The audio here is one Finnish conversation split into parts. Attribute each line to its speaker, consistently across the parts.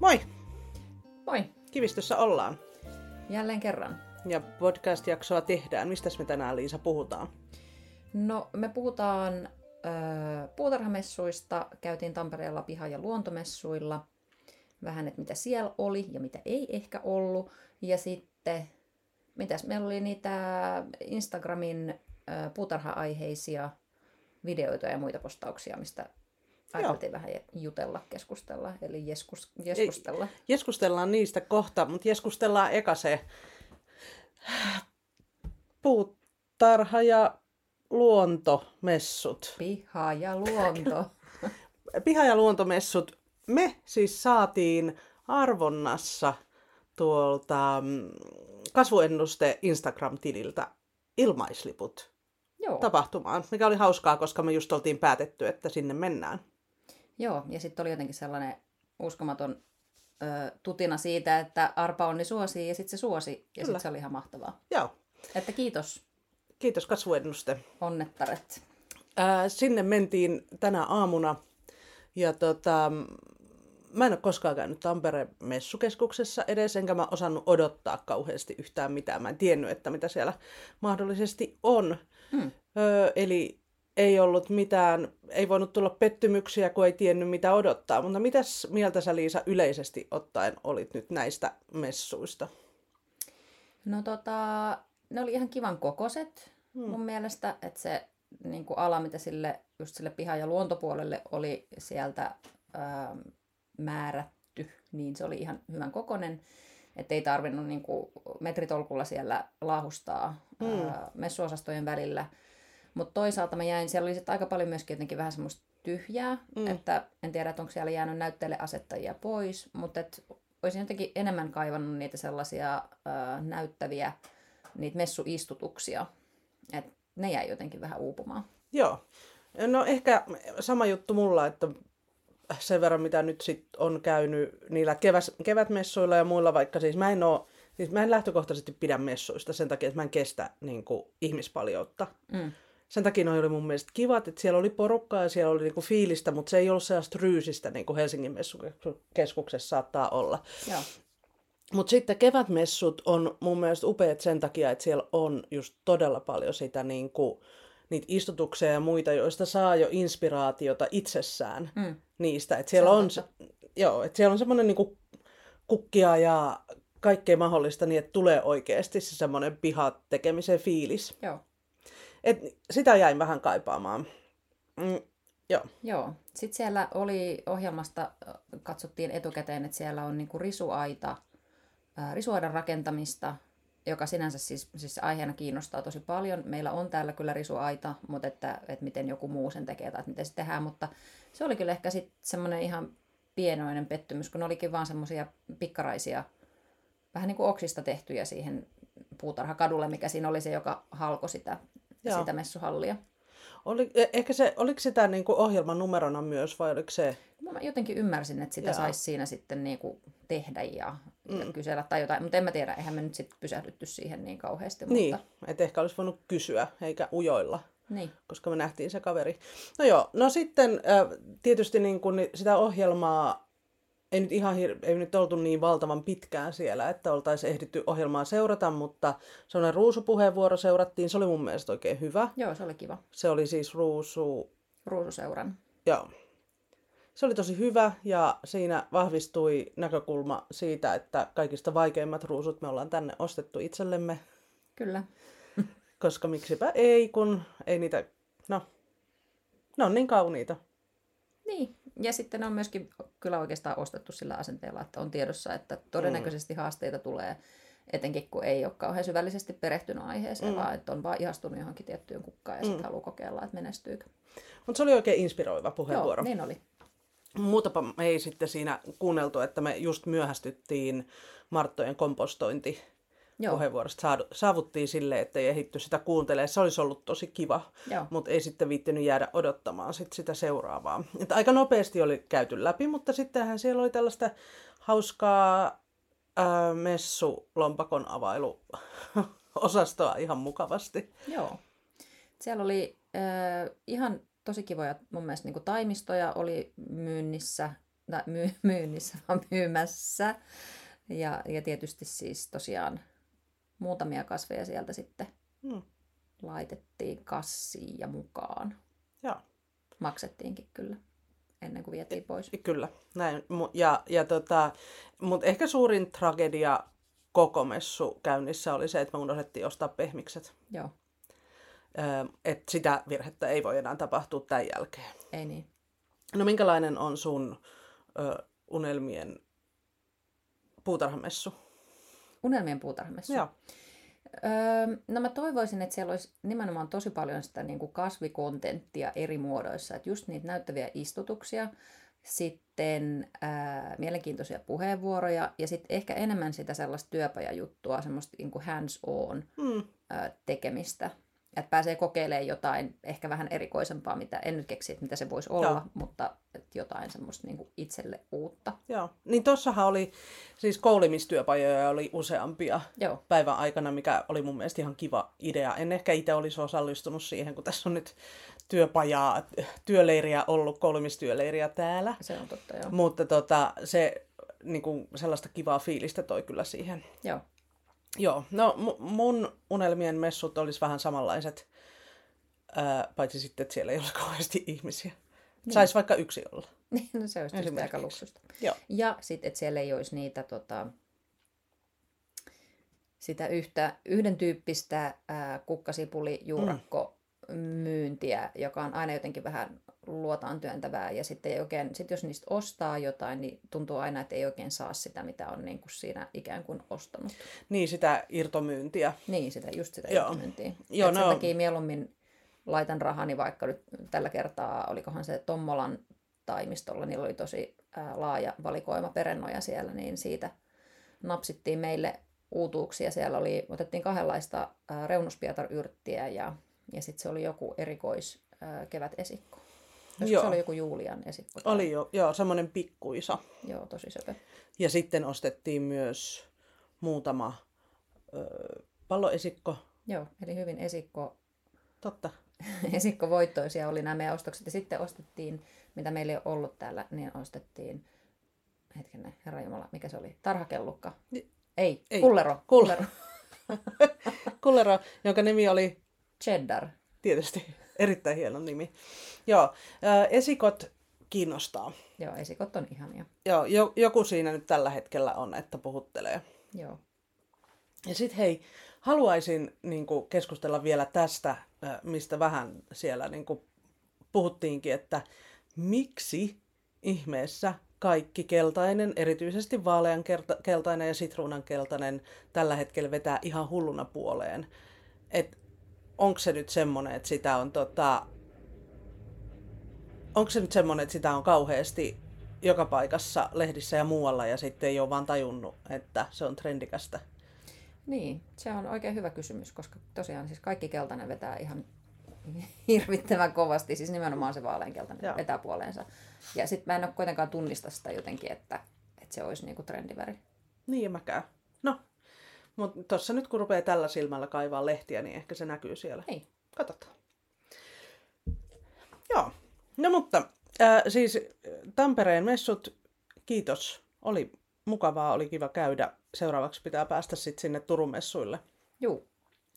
Speaker 1: Moi!
Speaker 2: Moi!
Speaker 1: Kivistössä ollaan.
Speaker 2: Jälleen kerran.
Speaker 1: Ja podcast-jaksoa tehdään. Mistäs me tänään, Liisa, puhutaan?
Speaker 2: No, me puhutaan ö, puutarhamessuista. Käytiin Tampereella piha- ja luontomessuilla. Vähän, että mitä siellä oli ja mitä ei ehkä ollut. Ja sitten, mitäs, meillä oli niitä Instagramin ö, puutarha-aiheisia videoita ja muita postauksia, mistä ajateltiin vähän jutella, keskustella, eli jeskus, jeskustella. Ei,
Speaker 1: jeskustellaan niistä kohta, mutta jeskustellaan eka se puutarha ja luontomessut.
Speaker 2: Piha ja luonto.
Speaker 1: Piha ja luontomessut. Me siis saatiin arvonnassa tuolta mm, kasvuennuste Instagram-tililtä ilmaisliput Joo. tapahtumaan, mikä oli hauskaa, koska me just oltiin päätetty, että sinne mennään.
Speaker 2: Joo, ja sitten oli jotenkin sellainen uskomaton ö, tutina siitä, että arpa onni suosii ja sitten se suosi. Ja sitten se oli ihan mahtavaa.
Speaker 1: Joo.
Speaker 2: Että kiitos.
Speaker 1: Kiitos kasvuennuste.
Speaker 2: Onnettaret.
Speaker 1: Ää, sinne mentiin tänä aamuna. Ja tota, mä en ole koskaan käynyt Tampereen messukeskuksessa edes, enkä mä osannut odottaa kauheasti yhtään mitään. Mä en tiennyt, että mitä siellä mahdollisesti on. Hmm. Öö, eli ei ollut mitään, ei voinut tulla pettymyksiä, kun ei tiennyt mitä odottaa. Mutta mitäs mieltä sä Liisa yleisesti ottaen olit nyt näistä messuista?
Speaker 2: No tota, ne oli ihan kivan kokoset hmm. mun mielestä, että se niin kuin ala, mitä sille, just sille piha- ja luontopuolelle oli sieltä ää, määrätty, niin se oli ihan hyvän kokonen. Että ei tarvinnut niin kuin metritolkulla siellä laahustaa hmm. ää, messuosastojen välillä – mutta toisaalta mä jäin, siellä oli sitten aika paljon myöskin jotenkin vähän semmoista tyhjää, mm. että en tiedä, että onko siellä jäänyt näytteille asettajia pois, mutta et olisin jotenkin enemmän kaivannut niitä sellaisia äh, näyttäviä, niitä messuistutuksia, että ne jäi jotenkin vähän uupumaan.
Speaker 1: Joo. No ehkä sama juttu mulla, että sen verran mitä nyt sit on käynyt niillä keväs, kevätmessuilla ja muilla, vaikka siis mä en oo, siis mä en lähtökohtaisesti pidä messuista sen takia, että mä en kestä niin kuin, ihmispaljoutta. Mm sen takia ne oli mun mielestä kivat, että siellä oli porukkaa ja siellä oli niinku fiilistä, mutta se ei ollut sellaista ryysistä, niin kuin Helsingin messukeskuksessa saattaa olla. Mutta sitten kevätmessut on mun mielestä upeat sen takia, että siellä on just todella paljon sitä niin kuin, niitä istutuksia ja muita, joista saa jo inspiraatiota itsessään mm. niistä. Että siellä, on, se, joo, että siellä on semmoinen niin kukkia ja kaikkea mahdollista niin, että tulee oikeasti se semmoinen pihat tekemisen fiilis.
Speaker 2: Joo.
Speaker 1: Et sitä jäin vähän kaipaamaan. Mm, joo.
Speaker 2: Joo. Sitten siellä oli ohjelmasta, katsottiin etukäteen, että siellä on niinku risuaita, risuaidan rakentamista, joka sinänsä siis, siis aiheena kiinnostaa tosi paljon. Meillä on täällä kyllä risuaita, mutta että, että miten joku muu sen tekee tai miten se tehdään, mutta se oli kyllä ehkä sitten semmoinen ihan pienoinen pettymys, kun olikin vaan semmoisia pikkaraisia, vähän niin kuin oksista tehtyjä siihen puutarhakadulle, mikä siinä oli se, joka halko sitä Joo. sitä messuhallia.
Speaker 1: Oli, e, ehkä se, oliko sitä niin kuin ohjelman numerona myös vai oliko se?
Speaker 2: No, mä jotenkin ymmärsin, että sitä saisi siinä sitten niin kuin tehdä ja, mm. ja kysellä tai jotain, mutta en mä tiedä, eihän me nyt sitten pysähdytty siihen niin kauheasti.
Speaker 1: Niin, mutta... että ehkä olisi voinut kysyä eikä ujoilla.
Speaker 2: Niin.
Speaker 1: Koska me nähtiin se kaveri. No joo, no sitten tietysti niin kuin sitä ohjelmaa ei nyt ihan hir- ei nyt oltu niin valtavan pitkään siellä, että oltaisiin ehditty ohjelmaa seurata, mutta sellainen ruusupuheenvuoro seurattiin. Se oli mun mielestä oikein hyvä.
Speaker 2: Joo, se oli kiva.
Speaker 1: Se oli siis ruusu...
Speaker 2: Ruususeuran.
Speaker 1: Joo. Se oli tosi hyvä ja siinä vahvistui näkökulma siitä, että kaikista vaikeimmat ruusut me ollaan tänne ostettu itsellemme.
Speaker 2: Kyllä.
Speaker 1: Koska miksipä ei, kun ei niitä, no, ne on niin kauniita.
Speaker 2: Niin, ja sitten on myöskin kyllä oikeastaan ostettu sillä asenteella, että on tiedossa, että todennäköisesti mm. haasteita tulee, etenkin kun ei ole kauhean syvällisesti perehtynyt aiheeseen, mm. vaan että on vaan ihastunut johonkin tiettyyn kukkaan ja mm. sitten haluaa kokeilla, että menestyykö.
Speaker 1: Mutta se oli oikein inspiroiva puheenvuoro.
Speaker 2: Joo, niin oli.
Speaker 1: Muutapa me ei sitten siinä kuunneltu, että me just myöhästyttiin Marttojen kompostointi Joo. puheenvuorosta saavuttiin sille, että ei ehditty sitä kuuntelemaan. Se olisi ollut tosi kiva, mutta ei sitten viittinyt jäädä odottamaan sit sitä seuraavaa. Et aika nopeasti oli käyty läpi, mutta sittenhän siellä oli tällaista hauskaa ää, messu-lompakon availu osastoa ihan mukavasti.
Speaker 2: Joo. Siellä oli äh, ihan tosi kivoja mun mielestä niin taimistoja oli myynnissä tai myy, myynnissä, vaan myymässä. Ja, ja tietysti siis tosiaan muutamia kasveja sieltä sitten
Speaker 1: Hmm.
Speaker 2: laitettiin kassiin ja mukaan.
Speaker 1: Joo.
Speaker 2: Maksettiinkin kyllä ennen kuin vietiin pois.
Speaker 1: Kyllä, näin. Ja, ja tota, mutta ehkä suurin tragedia koko messu käynnissä oli se, että me unohdettiin ostaa pehmikset.
Speaker 2: Joo,
Speaker 1: Ö, että sitä virhettä ei voi enää tapahtua tämän jälkeen.
Speaker 2: ei niin.
Speaker 1: No minkälainen on sun ö, unelmien puutarhamessu?
Speaker 2: Unelmien puutarhamessu.
Speaker 1: Joo.
Speaker 2: Öö, no mä toivoisin, että siellä olisi nimenomaan tosi paljon sitä niin kuin kasvikontenttia eri muodoissa. Että just niitä näyttäviä istutuksia, sitten ää, mielenkiintoisia puheenvuoroja ja sitten ehkä enemmän sitä sellaista työpajajuttua, semmoista niin kuin hands-on
Speaker 1: Mm.
Speaker 2: ää, tekemistä. Että pääsee kokeilemaan jotain ehkä vähän erikoisempaa, mitä en nyt keksi, että mitä se voisi olla,
Speaker 1: Joo.
Speaker 2: mutta jotain semmoista niin kuin itselle uutta.
Speaker 1: Joo. Niin tossahan oli, siis koulimistyöpajoja oli useampia
Speaker 2: Joo,
Speaker 1: päivän aikana, mikä oli mun mielestä ihan kiva idea. En ehkä itse olisi osallistunut siihen, kun tässä on nyt työpajaa, työleiriä ollut, koulimistyöleiriä täällä.
Speaker 2: se on totta, joo.
Speaker 1: Mutta tota, se niin kuin sellaista kivaa fiilistä toi kyllä siihen.
Speaker 2: joo.
Speaker 1: Joo, no mu- mun unelmien messut olisi vähän samanlaiset, ää, paitsi sitten, että siellä ei ole kauheasti ihmisiä. Niin. Saisi vaikka yksi olla.
Speaker 2: Niin, no se olisi tietysti aika luksusta.
Speaker 1: Joo.
Speaker 2: Ja sitten, että siellä ei olisi niitä tota, sitä yhtä, yhden tyyppistä ää, kukkasipuli juurakko myyntiä, joka on aina jotenkin vähän luotaan työntävää. Ja sitten ei oikein, sit jos niistä ostaa jotain, niin tuntuu aina, että ei oikein saa sitä, mitä on niin kuin siinä ikään kuin ostanut.
Speaker 1: Niin, sitä irtomyyntiä.
Speaker 2: Niin, sitä, just sitä
Speaker 1: Joo.
Speaker 2: irtomyyntiä.
Speaker 1: Joo,
Speaker 2: Et sen
Speaker 1: no-
Speaker 2: takia mieluummin laitan rahani vaikka nyt tällä kertaa, olikohan se Tommolan taimistolla, niillä oli tosi ää, laaja valikoima perennoja siellä, niin siitä napsittiin meille uutuuksia. Siellä oli, otettiin kahdenlaista ää, reunuspietaryrttiä ja, ja sitten se oli joku erikois ää, kevätesikko. Joskus
Speaker 1: Joo.
Speaker 2: se oli joku Julian esikko. tai-
Speaker 1: Oli jo, joo, semmoinen pikkuisa.
Speaker 2: Joo, tosi söpö.
Speaker 1: Ja sitten ostettiin myös muutama ö, palloesikko.
Speaker 2: Joo, eli hyvin esikko
Speaker 1: Totta.
Speaker 2: esikkovoittoisia oli nämä meidän ostokset. Ja sitten ostettiin, mitä meillä ei ole ollut täällä, niin ostettiin, hetkinen, herra Jumala, mikä se oli? Tarhakellukka?
Speaker 1: Ni-
Speaker 2: Ei,
Speaker 1: ei.
Speaker 2: kullero.
Speaker 1: Kull-
Speaker 2: kullero.
Speaker 1: Kullero, jonka nimi oli
Speaker 2: Cheddar.
Speaker 1: tietysti erittäin hieno nimi. Joo, esikot kiinnostaa.
Speaker 2: Joo, esikot on ihania.
Speaker 1: Joo, jo, joku siinä nyt tällä hetkellä on, että puhuttelee.
Speaker 2: Joo.
Speaker 1: Ja sitten hei, haluaisin niin kuin, keskustella vielä tästä, mistä vähän siellä niin kuin, puhuttiinkin, että miksi ihmeessä kaikki keltainen, erityisesti vaalean keltainen ja sitruunan keltainen tällä hetkellä vetää ihan hulluna puoleen. Et onko se nyt semmoinen, että sitä on tota, onko se nyt semmoinen, että sitä on kauheasti joka paikassa, lehdissä ja muualla, ja sitten ei ole vaan tajunnut, että se on trendikästä.
Speaker 2: Niin, se on oikein hyvä kysymys, koska tosiaan siis kaikki keltainen vetää ihan hirvittävän kovasti, siis nimenomaan se vaaleankeltainen
Speaker 1: Joo.
Speaker 2: vetää puoleensa. Ja sitten mä en ole kuitenkaan tunnista sitä jotenkin, että, että se olisi niinku trendiväri.
Speaker 1: Niin ja mäkään. Mutta tuossa nyt kun rupeaa tällä silmällä kaivaa lehtiä, niin ehkä se näkyy siellä.
Speaker 2: Ei.
Speaker 1: Katsotaan. Joo. No mutta, äh, siis äh, Tampereen messut, kiitos. Oli mukavaa, oli kiva käydä. Seuraavaksi pitää päästä sitten sinne Turun messuille.
Speaker 2: Juu,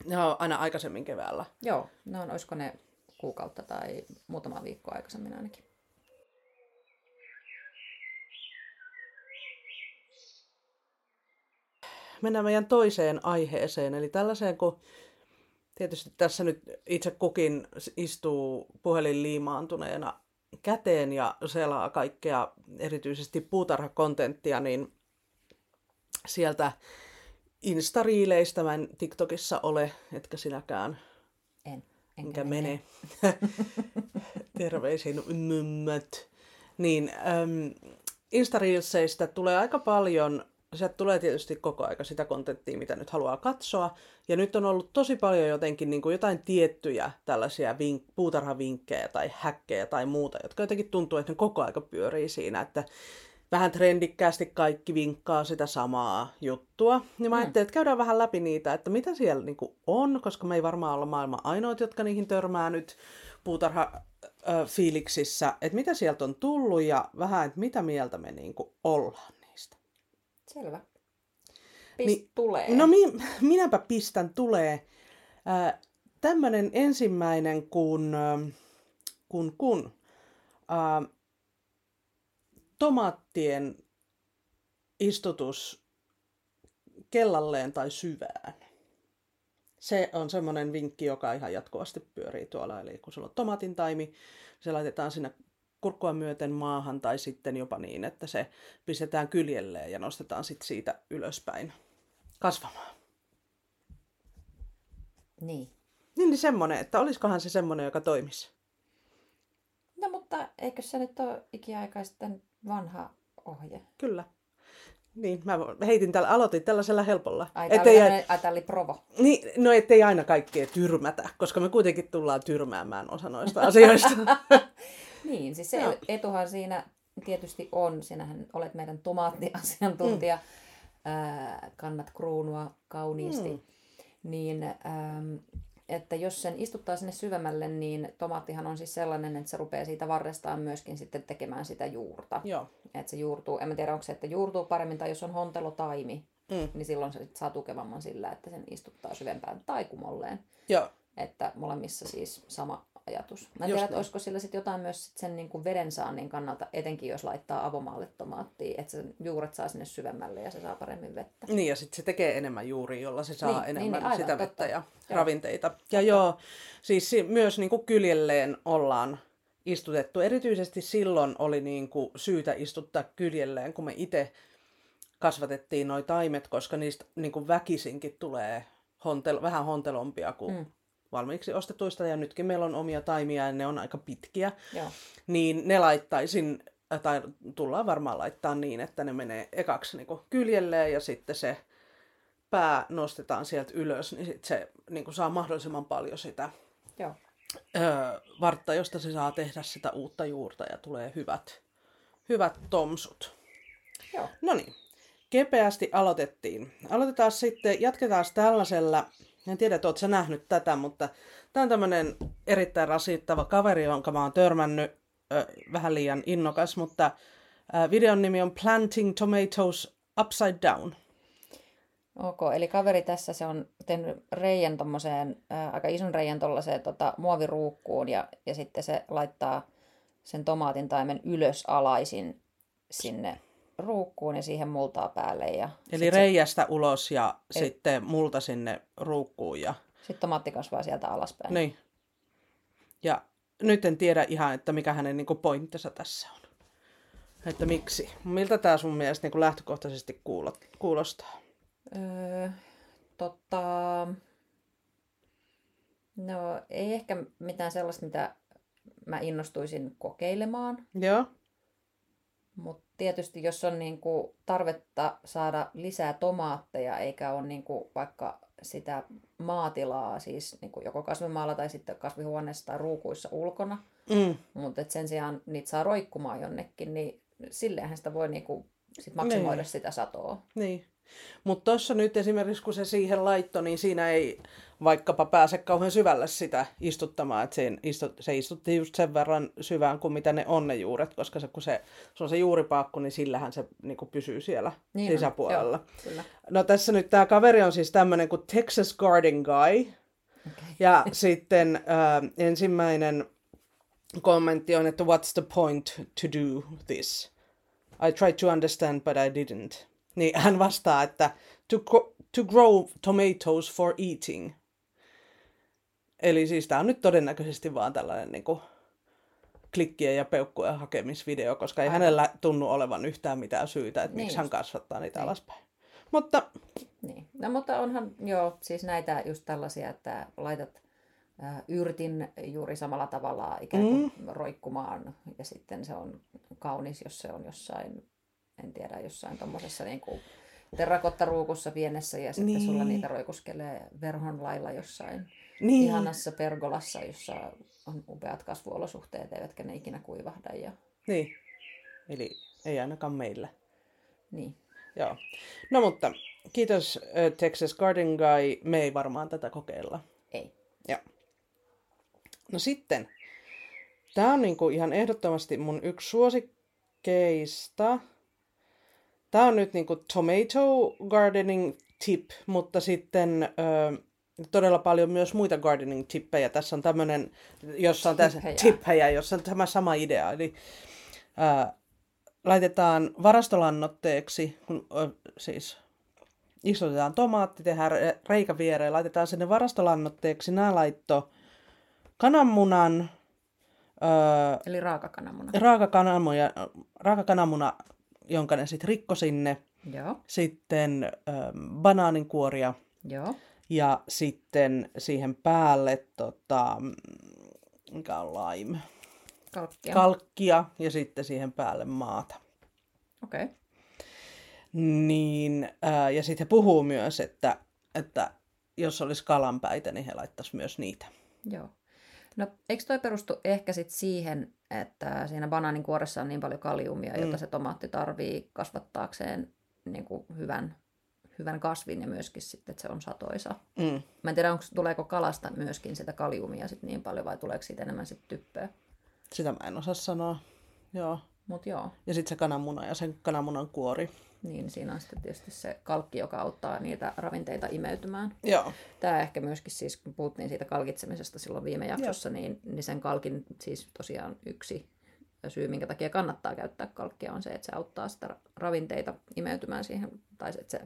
Speaker 1: Ne on aina aikaisemmin keväällä.
Speaker 2: joo. No on, olisiko ne kuukautta tai muutama viikko aikaisemmin ainakin.
Speaker 1: Mennään meidän toiseen aiheeseen, eli tällaiseen, kun tietysti tässä nyt itse kukin istuu puhelin liimaantuneena käteen ja selaa kaikkea erityisesti puutarhakontenttia, niin sieltä Instariileistä mä en TikTokissa ole, etkä sinäkään,
Speaker 2: En.
Speaker 1: enkä mene. Terveisin mymmöt. Niin, äm, Instareelseistä tulee aika paljon, sieltä tulee tietysti koko aika sitä kontenttia, mitä nyt haluaa katsoa. Ja nyt on ollut tosi paljon jotenkin niin kuin jotain tiettyjä tällaisia vink- puutarhavinkkejä tai häkkejä tai muuta, jotka jotenkin tuntuu, että ne koko aika pyörii siinä, että vähän trendikkäästi kaikki vinkkaa sitä samaa juttua. Niin mä ajattelin, että käydään vähän läpi niitä, että mitä siellä niin kuin on, koska me ei varmaan olla maailman ainoat, jotka niihin törmää nyt puutarha fiiliksissä, että mitä sieltä on tullut ja vähän, että mitä mieltä me niinku ollaan niistä.
Speaker 2: Selvä. Pist
Speaker 1: Niin,
Speaker 2: tulee.
Speaker 1: No mi- minäpä pistän tulee äh, tämmöinen ensimmäinen kun, äh, kun, kun äh, tomaattien istutus kellalleen tai syvään. Se on semmoinen vinkki, joka ihan jatkuvasti pyörii tuolla. Eli kun sulla on tomaatin taimi, se laitetaan sinne kurkkua myöten maahan tai sitten jopa niin, että se pistetään kyljelleen ja nostetaan sitten siitä ylöspäin kasvamaan.
Speaker 2: Niin.
Speaker 1: Niin, niin semmoinen, että olisikohan se semmoinen, joka toimisi.
Speaker 2: No mutta eikö se nyt ole ikiaikaisten vanha ohje?
Speaker 1: Kyllä. Niin, mä heitin tällä, aloitin tällaisella helpolla.
Speaker 2: Ai,
Speaker 1: ettei,
Speaker 2: oli, ai, oli provo.
Speaker 1: niin, no ettei aina kaikkea tyrmätä, koska me kuitenkin tullaan tyrmäämään osa noista asioista.
Speaker 2: Niin, siis se
Speaker 1: Joo.
Speaker 2: etuhan siinä tietysti on, sinähän olet meidän tomaattiasiantuntija, ää, kannat kruunua kauniisti,
Speaker 1: Mm.
Speaker 2: niin äm, että jos sen istuttaa sinne syvemmälle, niin tomaattihan on siis sellainen, että se rupeaa siitä varrestaan myöskin sitten tekemään sitä juurta.
Speaker 1: Joo.
Speaker 2: Että se juurtuu, en mä tiedä onko se, että juurtuu paremmin, tai jos on hontelotaimi,
Speaker 1: Mm.
Speaker 2: niin silloin se sit saa tukevamman sillä, että sen istuttaa syvempään tai kumolleen.
Speaker 1: Joo.
Speaker 2: Että molemmissa siis sama ajatus. Mä en tiedä, että
Speaker 1: niin.
Speaker 2: olisiko sillä sit jotain myös sit sen niin kuin vedensaannin kannalta, etenkin jos laittaa avomaalle tomaattia, että sen juuret saa sinne syvemmälle ja se saa paremmin vettä.
Speaker 1: Niin, ja sitten se tekee enemmän juuri, jolla se saa
Speaker 2: Niin,
Speaker 1: niin,
Speaker 2: niin,
Speaker 1: enemmän
Speaker 2: niin, aivan,
Speaker 1: sitä
Speaker 2: totta.
Speaker 1: vettä ja
Speaker 2: Joo.
Speaker 1: ravinteita. Ja joo, siis si- myös niin kuin kyljelleen ollaan istutettu. Erityisesti silloin oli niin kuin syytä istuttaa kyljelleen, kun me itse kasvatettiin noi taimet, koska niistä niin kuin väkisinkin tulee hontel- vähän hontelompia kuin
Speaker 2: Mm.
Speaker 1: Valmiiksi ostetuista. Ja nytkin meillä on omia taimia ja ne on aika pitkiä.
Speaker 2: Joo.
Speaker 1: Niin ne laittaisin, äh, tai tullaan varmaan laittaa niin, että ne menee ekaksi niin kyljelleen ja sitten se pää nostetaan sieltä ylös, niin sit se niin saa mahdollisimman paljon sitä
Speaker 2: Joo.
Speaker 1: öö, vartta, josta se saa tehdä sitä uutta juurta ja tulee hyvät, hyvät tomsut. No niin, kepeästi aloitettiin. Aloitetaan sitten, jatketaan tällaisella, en tiedä, että ootko nähnyt tätä, mutta tämä on tämmöinen erittäin rasittava kaveri, jonka mä oon törmännyt, ö, vähän liian innokas, mutta ö, videon nimi on Planting Tomatoes Upside Down.
Speaker 2: Ok, eli kaveri tässä se on tehnyt reijän tommoseen, ää, aika ison reijän tollaiseen tota, muoviruukkuun ja, ja sitten se laittaa sen tomaatin taimen ylös alaisin sinne ruukkuun ja siihen multaa päälle ja
Speaker 1: Eli reiästä ulos ja sitten multa sinne ruukkuun. Ja,
Speaker 2: sitten tomaatti kasvaa sieltä alaspäin.
Speaker 1: niin. ja nyt en tiedä ihan, että mikä hänen niin pointtinsa tässä on. Että miksi? Miltä tämä sun mielestä niin lähtökohtaisesti kuulo- kuulostaa?
Speaker 2: Öö, tota, no ei ehkä mitään sellaista, mitä mä innostuisin kokeilemaan.
Speaker 1: Joo.
Speaker 2: Mutta tietysti jos on niinku tarvetta saada lisää tomaatteja, eikä ole niinku vaikka sitä maatilaa, siis niinku joko kasvimaalla tai sitten kasvihuoneessa tai ruukuissa ulkona,
Speaker 1: Mm.
Speaker 2: mutta sen sijaan niitä saa roikkumaan jonnekin, niin silleenhän sitä voi niinku sit maksimoida
Speaker 1: Niin.
Speaker 2: sitä satoa.
Speaker 1: Niin. Mutta tuossa nyt esimerkiksi, kun se siihen laitto, niin siinä ei vaikkapa pääse kauhean syvälle sitä istuttamaan. Että se, istu, se istutti just sen verran syvään kuin mitä ne on ne juuret, koska se, kun se, se on se juuripaakku, niin sillähän se niin pysyy siellä
Speaker 2: Niin
Speaker 1: niin
Speaker 2: on,
Speaker 1: sisäpuolella.
Speaker 2: joo, kyllä.
Speaker 1: No tässä nyt tämä kaveri on siis tämmöinen kuin Texas Garden Guy.
Speaker 2: Okay.
Speaker 1: Ja sitten äh, ensimmäinen kommentti on, että what's the point to do this? I tried to understand, but I didn't. Niin hän vastaa, että to, gro- to grow tomatoes for eating. Eli siis tämä on nyt todennäköisesti vaan tällainen niin kuin, klikkien ja peukkujen hakemisvideo, koska ei
Speaker 2: Aivan.
Speaker 1: hänellä tunnu olevan yhtään mitään syytä, että
Speaker 2: Niin
Speaker 1: miksi hän
Speaker 2: just.
Speaker 1: kasvattaa niitä
Speaker 2: Niin.
Speaker 1: alaspäin. Mutta
Speaker 2: Niin. No mutta onhan joo, siis näitä just tällaisia, että laitat ä, yrtin juuri samalla tavalla ikään kuin mm. roikkumaan ja sitten se on kaunis, jos se on jossain, en tiedä, jossain tuommoisessa niin kuin terrakottaruukussa pienessä ja sitten
Speaker 1: Niin.
Speaker 2: sulla niitä roikuskelee verhon lailla jossain
Speaker 1: niin,
Speaker 2: ihanassa pergolassa, jossa on upeat kasvuolosuhteet, eivätkä ne ikinä kuivahda ja
Speaker 1: niin. Eli ei ainakaan meillä.
Speaker 2: niin.
Speaker 1: Joo. No mutta kiitos Texas Garden Guy. Me ei varmaan tätä kokeilla.
Speaker 2: Ei.
Speaker 1: Joo. No sitten Tämä on niinku ihan ehdottomasti mun yksi suosikkeista. Tämä on nyt niinku tomato gardening tip, mutta sitten ö, todella paljon myös muita gardening tippejä. Tässä on tämmöinen, jossa on tässä
Speaker 2: Tippejä.
Speaker 1: jossa on tämä sama idea. Eli ö, laitetaan varastolannoitteeksi, kun ö, siis istutetaan tomaatti, tehdään re- reikä viereen, laitetaan sinne varastolannoitteeksi. Nämä laitto kananmunan, öö,
Speaker 2: Eli raakakananmuna.
Speaker 1: raakakananmuna, raakakananmuna, jonka ne sitten rikko sinne,
Speaker 2: Joo,
Speaker 1: sitten öö, banaaninkuoria
Speaker 2: joo.
Speaker 1: ja sitten siihen päälle tota, mikä on lime,
Speaker 2: Kalkkia.
Speaker 1: kalkkia ja sitten siihen päälle maata.
Speaker 2: Okei. Okay.
Speaker 1: Niin, ää, ja sitten he puhuu myös, että, että jos olisi kalanpäitä, niin he laittaisi myös niitä.
Speaker 2: Joo. No, eikö toi perustu ehkä sit siihen, että siinä banaanin kuoressa on niin paljon kaliumia, jota
Speaker 1: Mm.
Speaker 2: se tomaatti tarvii kasvattaakseen niin kuin hyvän, hyvän kasvin ja myöskin sitten, että se on satoisa.
Speaker 1: Mm.
Speaker 2: Mä en tiedä, onko, tuleeko kalasta myöskin sitä kaliumia sit niin paljon vai tuleeko siitä enemmän sit typpöä.
Speaker 1: Sitä mä en osaa sanoa. Joo.
Speaker 2: Mutta joo,
Speaker 1: Ja sitten se kananmuna ja sen kananmunan kuori.
Speaker 2: niin siinä on sitten tietysti se kalkki, joka auttaa niitä ravinteita imeytymään.
Speaker 1: Joo.
Speaker 2: Tämä ehkä myöskin siis, kun puhuttiin siitä kalkitsemisesta silloin viime jaksossa, niin, niin sen kalkin siis tosiaan yksi syy, minkä takia kannattaa käyttää kalkkia, on se, että se auttaa sitä ra- ravinteita imeytymään siihen, tai että se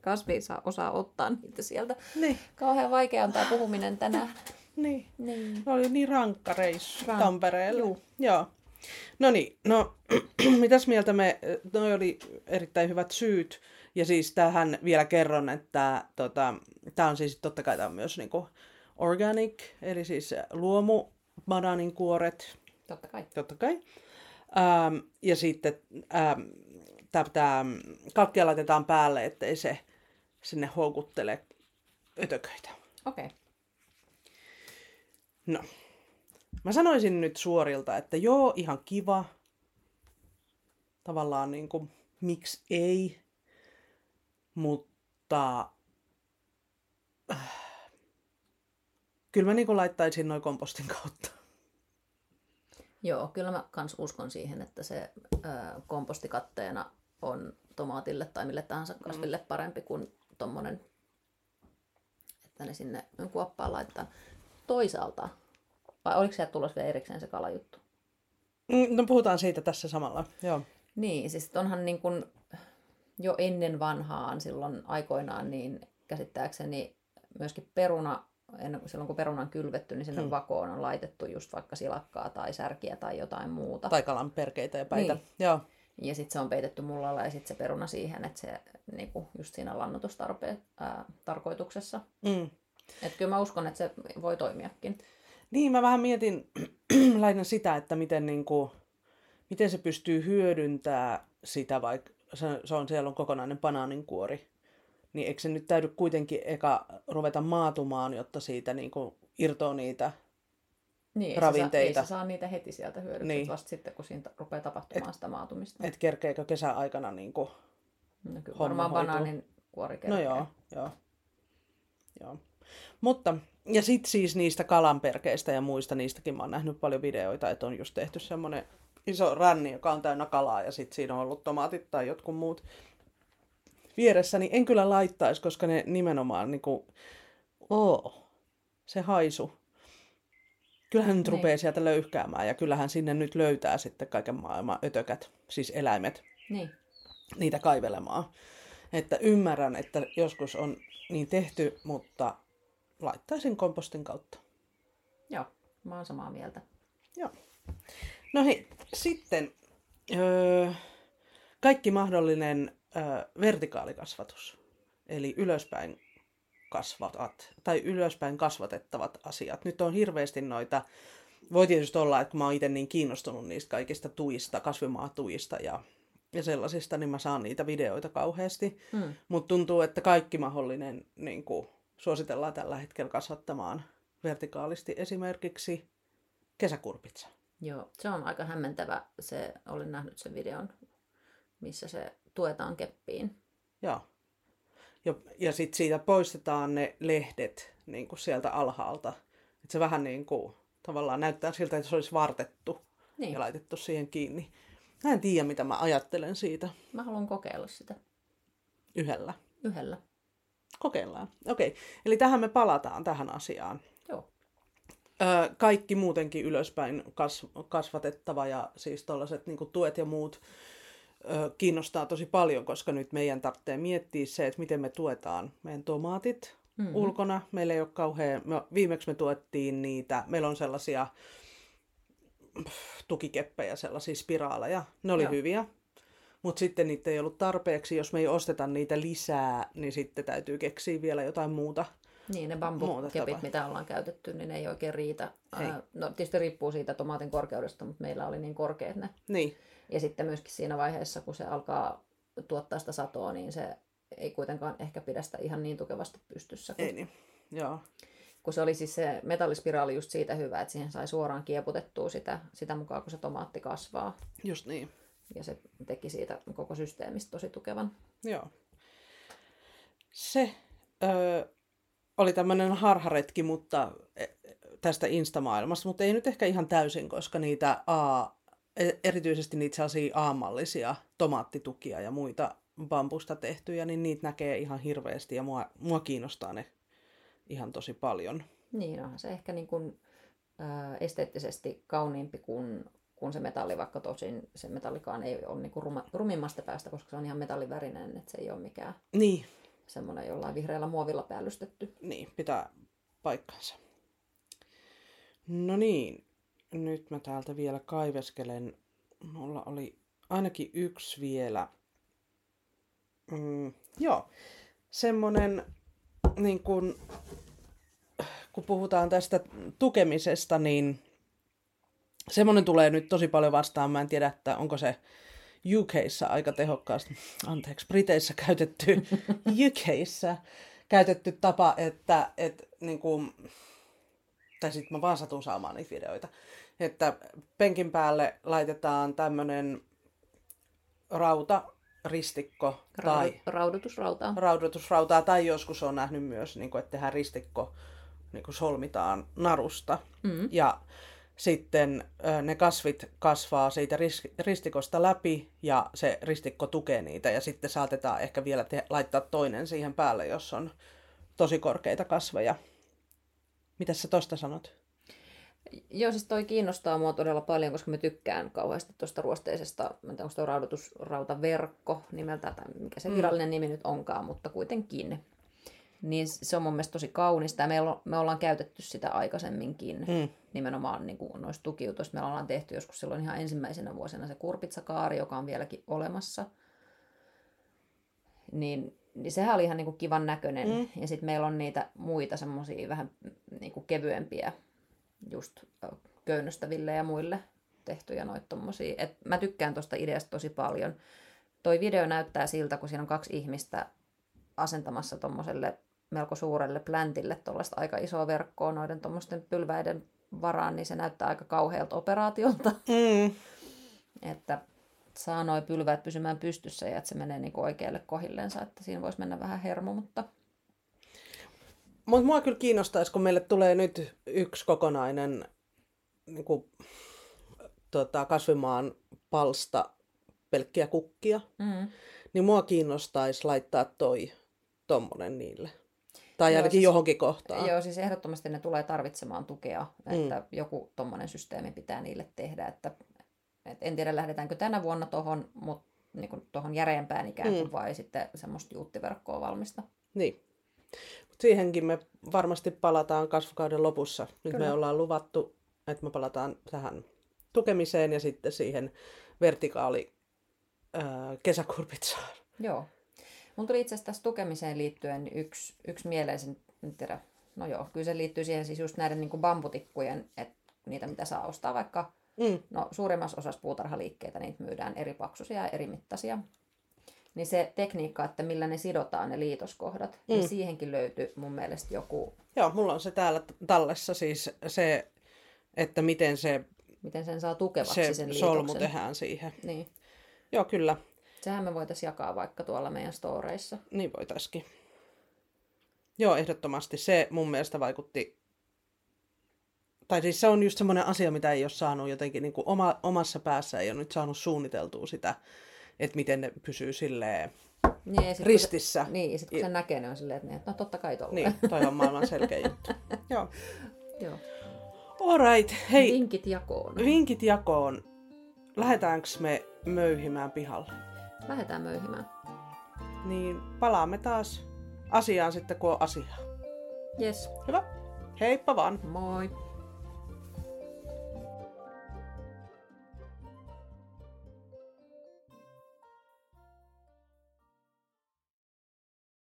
Speaker 2: kasvi saa osaa ottaa niitä sieltä.
Speaker 1: Niin,
Speaker 2: Kauhean vaikea on tämä puhuminen tänään.
Speaker 1: niin.
Speaker 2: Niin.
Speaker 1: Oli niin rankka reissu
Speaker 2: Rank-
Speaker 1: Tampereelle.
Speaker 2: Juu.
Speaker 1: Joo. No niin, no mitäs mieltä me, noi oli erittäin hyvät syyt. Ja siis tähän vielä kerron, että tota, tämä on siis totta kai tää on myös niinku organic, eli siis luomu banaanin kuoret,
Speaker 2: Totta kai.
Speaker 1: totta kai. Ähm, ja sitten ähm, tätä kalkkia laitetaan päälle, ettei se sinne houkuttele ötököitä.
Speaker 2: Okei. Okay.
Speaker 1: No, mä sanoisin nyt suorilta, että joo, ihan kiva. Tavallaan niin kuin, miksi ei. Mutta äh, kyllä mä niin kuin laittaisin noin kompostin kautta.
Speaker 2: Joo, kyllä mä kans uskon siihen, että se ö, kompostikatteena on tomaatille tai mille tahansa kasville parempi kuin tommonen, että ne sinne kuoppaan laittaa. Toisaalta, vai oliko sieltä tulossa vielä erikseen se kalajuttu?
Speaker 1: Mm, No puhutaan siitä tässä samalla. Joo.
Speaker 2: Niin, siis onhan niin kuin jo ennen vanhaan silloin aikoinaan, niin käsittääkseni myöskin peruna, ennen, silloin kun peruna on kylvetty, niin sinne hmm. vakoon on laitettu just vaikka silakkaa tai särkiä tai jotain muuta.
Speaker 1: Tai kalan perkeitä ja päitä.
Speaker 2: Niin.
Speaker 1: Joo.
Speaker 2: Ja sitten se on peitetty mullalla ja sitten se peruna siihen, että se niinku, just siinä lannotustarpeet ää, tarkoituksessa.
Speaker 1: Mm.
Speaker 2: Että kyllä mä uskon, että se voi toimiakin.
Speaker 1: Niin, mä vähän mietin lähinnä sitä, että miten, niin kuin, miten se pystyy hyödyntää sitä, vaikka se, se on, siellä on kokonainen banaaninkuori. Niin eikö se nyt täydy kuitenkin eka ruveta maatumaan, jotta siitä niin kuin, irtoaa niitä.
Speaker 2: Niin, ei
Speaker 1: Ravinteita.
Speaker 2: Se saa, ei se saa niitä heti sieltä hyödyksi,
Speaker 1: Niin.
Speaker 2: niin. vasta sitten kun siinä rupeaa tapahtumaan Et, sitä maatumista.
Speaker 1: Että kerkeekö kesäaikana niin kuin,
Speaker 2: no, kyllä varmaan
Speaker 1: hoituu.
Speaker 2: banaanin kuori
Speaker 1: No
Speaker 2: kerkee.
Speaker 1: joo, joo. joo. Mutta, ja sitten siis niistä kalanperkeistä ja muista, niistäkin mä oon nähnyt paljon videoita, että on just tehty semmoinen iso ränni, joka on täynnä kalaa ja sitten siinä on ollut tomaatit tai jotkut muut vieressä, niin en kyllä laittaisi, koska ne nimenomaan niinku, oo, se haisu. Kyllähän nyt
Speaker 2: Niin.
Speaker 1: rupeaa sieltä löyhkäämään ja kyllähän sinne nyt löytää sitten kaiken maailman ötökät, siis eläimet
Speaker 2: Niin.
Speaker 1: niitä kaivelemaan. Että ymmärrän, että joskus on niin tehty, mutta laittaisin kompostin kautta.
Speaker 2: Joo, mä oon samaa mieltä.
Speaker 1: Joo. No hei, sitten öö, kaikki mahdollinen öö, vertikaalikasvatus, eli ylöspäin kasvatat, tai ylöspäin kasvatettavat asiat. Nyt on hirveästi noita, voi tietysti olla, että kun mä oon itse niin kiinnostunut niistä kaikista tuista, kasvimaatuista ja, ja sellaisista, niin mä saan niitä videoita kauheasti.
Speaker 2: Mm.
Speaker 1: Mutta tuntuu, että kaikki mahdollinen niin kuin, suositellaan tällä hetkellä kasvattamaan vertikaalisti esimerkiksi kesäkurpitsa.
Speaker 2: Joo, se on aika hämmentävä. Se, olin nähnyt sen videon, missä se tuetaan keppiin.
Speaker 1: Joo. Ja, ja sitten siitä poistetaan ne lehdet niin kuin sieltä alhaalta. Et se vähän niin kuin tavallaan näyttää siltä, että se olisi vartettu
Speaker 2: Niin.
Speaker 1: ja laitettu siihen kiinni. Mä en tiedä, mitä mä ajattelen siitä
Speaker 2: Mä haluan kokeilla sitä
Speaker 1: yhdellä.
Speaker 2: yhdellä.
Speaker 1: Kokeillaan. Okei, eli tähän me palataan tähän asiaan.
Speaker 2: Joo.
Speaker 1: Ö, kaikki muutenkin ylöspäin kas, kasvatettava ja siis tällaiset niin tuet ja muut ö, kiinnostaa tosi paljon, koska nyt meidän tarvitsee miettiä se, että miten me tuetaan meidän tomaatit mm-hmm. ulkona. Meillä ei ole kauhean, me, viimeksi me tuettiin niitä, meillä on sellaisia tukikeppejä, sellaisia spiraaleja, ne oli
Speaker 2: Joo.
Speaker 1: hyviä. Mutta sitten niitä ei ollut tarpeeksi. Jos me ei osteta niitä lisää, niin sitten täytyy keksiä vielä jotain muuta.
Speaker 2: Niin, ne bambukepit, mitä ollaan käytetty, niin ne ei oikein riitä.
Speaker 1: Ei.
Speaker 2: No tietysti riippuu siitä tomaatin korkeudesta, mutta meillä oli niin korkeat ne.
Speaker 1: Niin,
Speaker 2: Ja sitten myöskin siinä vaiheessa, kun se alkaa tuottaa sitä satoa, niin se ei kuitenkaan ehkä pidä sitä ihan niin tukevasti pystyssä. Kun,
Speaker 1: ei niin. Joo.
Speaker 2: kun se oli siis se metallispiraali just siitä hyvä, että siihen sai suoraan kieputettua sitä, sitä mukaan, kun se tomaatti kasvaa.
Speaker 1: Just niin.
Speaker 2: Ja se teki siitä koko systeemistä tosi tukevan.
Speaker 1: Joo. Se ö, oli tämmöinen harharetki mutta, e, tästä Instamaailmasta, mutta ei nyt ehkä ihan täysin, koska niitä A, e- erityisesti niitä sellaisia aamallisia tomaattitukia ja muita bambusta tehtyjä, niin niitä näkee ihan hirveästi ja mua, mua kiinnostaa ne ihan tosi paljon.
Speaker 2: Niin, onhan se ehkä niin kuin, esteettisesti kauniimpi kuin, kuin se metalli, vaikka tosin se metallikaan ei ole niin kuin rumimmasta päästä, koska se on ihan metallivärinen, että se ei ole mikään
Speaker 1: Niin,
Speaker 2: semmoinen jollain vihreällä muovilla päällystetty.
Speaker 1: Niin, pitää paikkansa. No niin, nyt mä täältä vielä kaiveskelen. Mulla oli ainakin yksi vielä. Mm, joo, semmonen, niin kun, kun puhutaan tästä tukemisesta, niin semmonen tulee nyt tosi paljon vastaan. Mä en tiedä, että onko se UKissa aika tehokkaasti, anteeksi, Briteissä käytetty, UKissa käytetty tapa, että, että niin kuin, tai sitten mä vaan satun saamaan niitä videoita, että penkin päälle laitetaan tämmönen rauta, ristikko tai
Speaker 2: Raudu- Raudutusrautaa.
Speaker 1: raudoitusrautaa, tai joskus on nähnyt myös, niin kuin, että tehdään ristikko, niin kuin solmitaan narusta.
Speaker 2: Mm.
Speaker 1: Ja sitten ne kasvit kasvaa siitä ris- ristikosta läpi ja se ristikko tukee niitä. Ja sitten saatetaan ehkä vielä te- laittaa toinen siihen päälle, jos on tosi korkeita kasveja. Mitä sä tosta sanot?
Speaker 2: Joo, siis toi kiinnostaa mua todella paljon, koska mä tykkään kauheasti tuosta ruosteisesta, mä en tiedä, onko toi raudoitusrautaverkko nimeltä, tai mikä se virallinen nimi nyt onkaan, mutta kuitenkin. Niin se on mun mielestä tosi kaunista, ja me, olla, me ollaan käytetty sitä aikaisemminkin,
Speaker 1: Mm.
Speaker 2: nimenomaan niin kuin noista tukiutoista. Me ollaan tehty joskus silloin ihan ensimmäisenä vuosina se kurpitsakaari, joka on vieläkin olemassa. Niin, niin sehän oli ihan niin kuin kivan näköinen. Mm. Ja sitten meillä on niitä muita semmoisia vähän niin kuin kevyempiä, just köynnöstäville ja muille tehtyjä noita tommosia. Et mä tykkään tuosta ideasta tosi paljon. Toi video näyttää siltä, kun siinä on kaksi ihmistä asentamassa tuommoiselle melko suurelle pläntille tuollaista aika isoa verkkoa noiden tuommoisten pylväiden varaan, niin se näyttää aika kauhealta operaatiolta.
Speaker 1: Mm.
Speaker 2: Että saa noi pylväät pysymään pystyssä ja että se menee niinku oikealle kohillensa, että siinä voisi mennä vähän hermo, mutta
Speaker 1: Mutta mua kyllä kiinnostaisi, kun meille tulee nyt yksi kokonainen niin kuin, tota, kasvimaan palsta pelkkiä kukkia,
Speaker 2: mm.
Speaker 1: niin mua kiinnostaisi laittaa toi tommonen niille. Tai
Speaker 2: Joo,
Speaker 1: ainakin
Speaker 2: siis-
Speaker 1: johonkin kohtaan.
Speaker 2: Joo, siis ehdottomasti ne tulee tarvitsemaan tukea, että joku tommonen systeemi pitää niille tehdä, että et en tiedä lähdetäänkö tänä vuonna tuohon, mutta niin tuohon järeämpään ikään kuin, mm. vai sitten semmoista juuttiverkkoa valmista.
Speaker 1: Niin. Mut siihenkin me varmasti palataan kasvukauden lopussa. Nyt
Speaker 2: Kyllä.
Speaker 1: me ollaan luvattu, että me palataan tähän tukemiseen ja sitten siihen vertikaali ää, kesäkurpitsaan.
Speaker 2: Joo. Mulla tuli itse asiassa tässä tukemiseen liittyen yksi, yksi mieleisen, en tiedä, no joo, kyllä se liittyy siihen siis just näiden niin kuin bambutikkujen, että niitä mitä saa ostaa vaikka,
Speaker 1: Mm.
Speaker 2: no suurimmassa osassa puutarhaliikkeitä niitä myydään eri paksuisia ja eri mittaisia. Niin se tekniikka, että millä ne sidotaan ne liitoskohdat, mm. niin siihenkin löytyy mun mielestä joku,
Speaker 1: Joo, mulla on se täällä tallessa siis se, että miten se,
Speaker 2: miten sen saa tukevaksi
Speaker 1: se
Speaker 2: sen
Speaker 1: solmu
Speaker 2: liitoksen.
Speaker 1: tehdään siihen.
Speaker 2: Niin.
Speaker 1: Joo, kyllä.
Speaker 2: Sehän me voitaisiin jakaa vaikka tuolla meidän storeissa.
Speaker 1: Niin voitaisiin. Joo, ehdottomasti. Se mun mielestä vaikutti tai siis se on just semmoinen asia, mitä ei ole saanut jotenkin niin kuin oma, omassa päässä, ei ole nyt saanut suunniteltua sitä, että miten ne pysyy silleen
Speaker 2: Niin, sit
Speaker 1: ristissä.
Speaker 2: Se, niin, ja sitten kun sen näkee, ne on silleen, että, niin, että no totta kai tolleen.
Speaker 1: Niin, toi on maailman selkeä juttu. Joo.
Speaker 2: Joo.
Speaker 1: Alright, hei,
Speaker 2: Vinkit jakoon.
Speaker 1: vinkit jakoon. Lähdetäänkö me möyhimään pihalle?
Speaker 2: Lähdetään möyhimään.
Speaker 1: Niin palaamme taas asiaan sitten, kun on asiaa.
Speaker 2: Yes.
Speaker 1: Hyvä. Heippa vaan.
Speaker 2: Moi.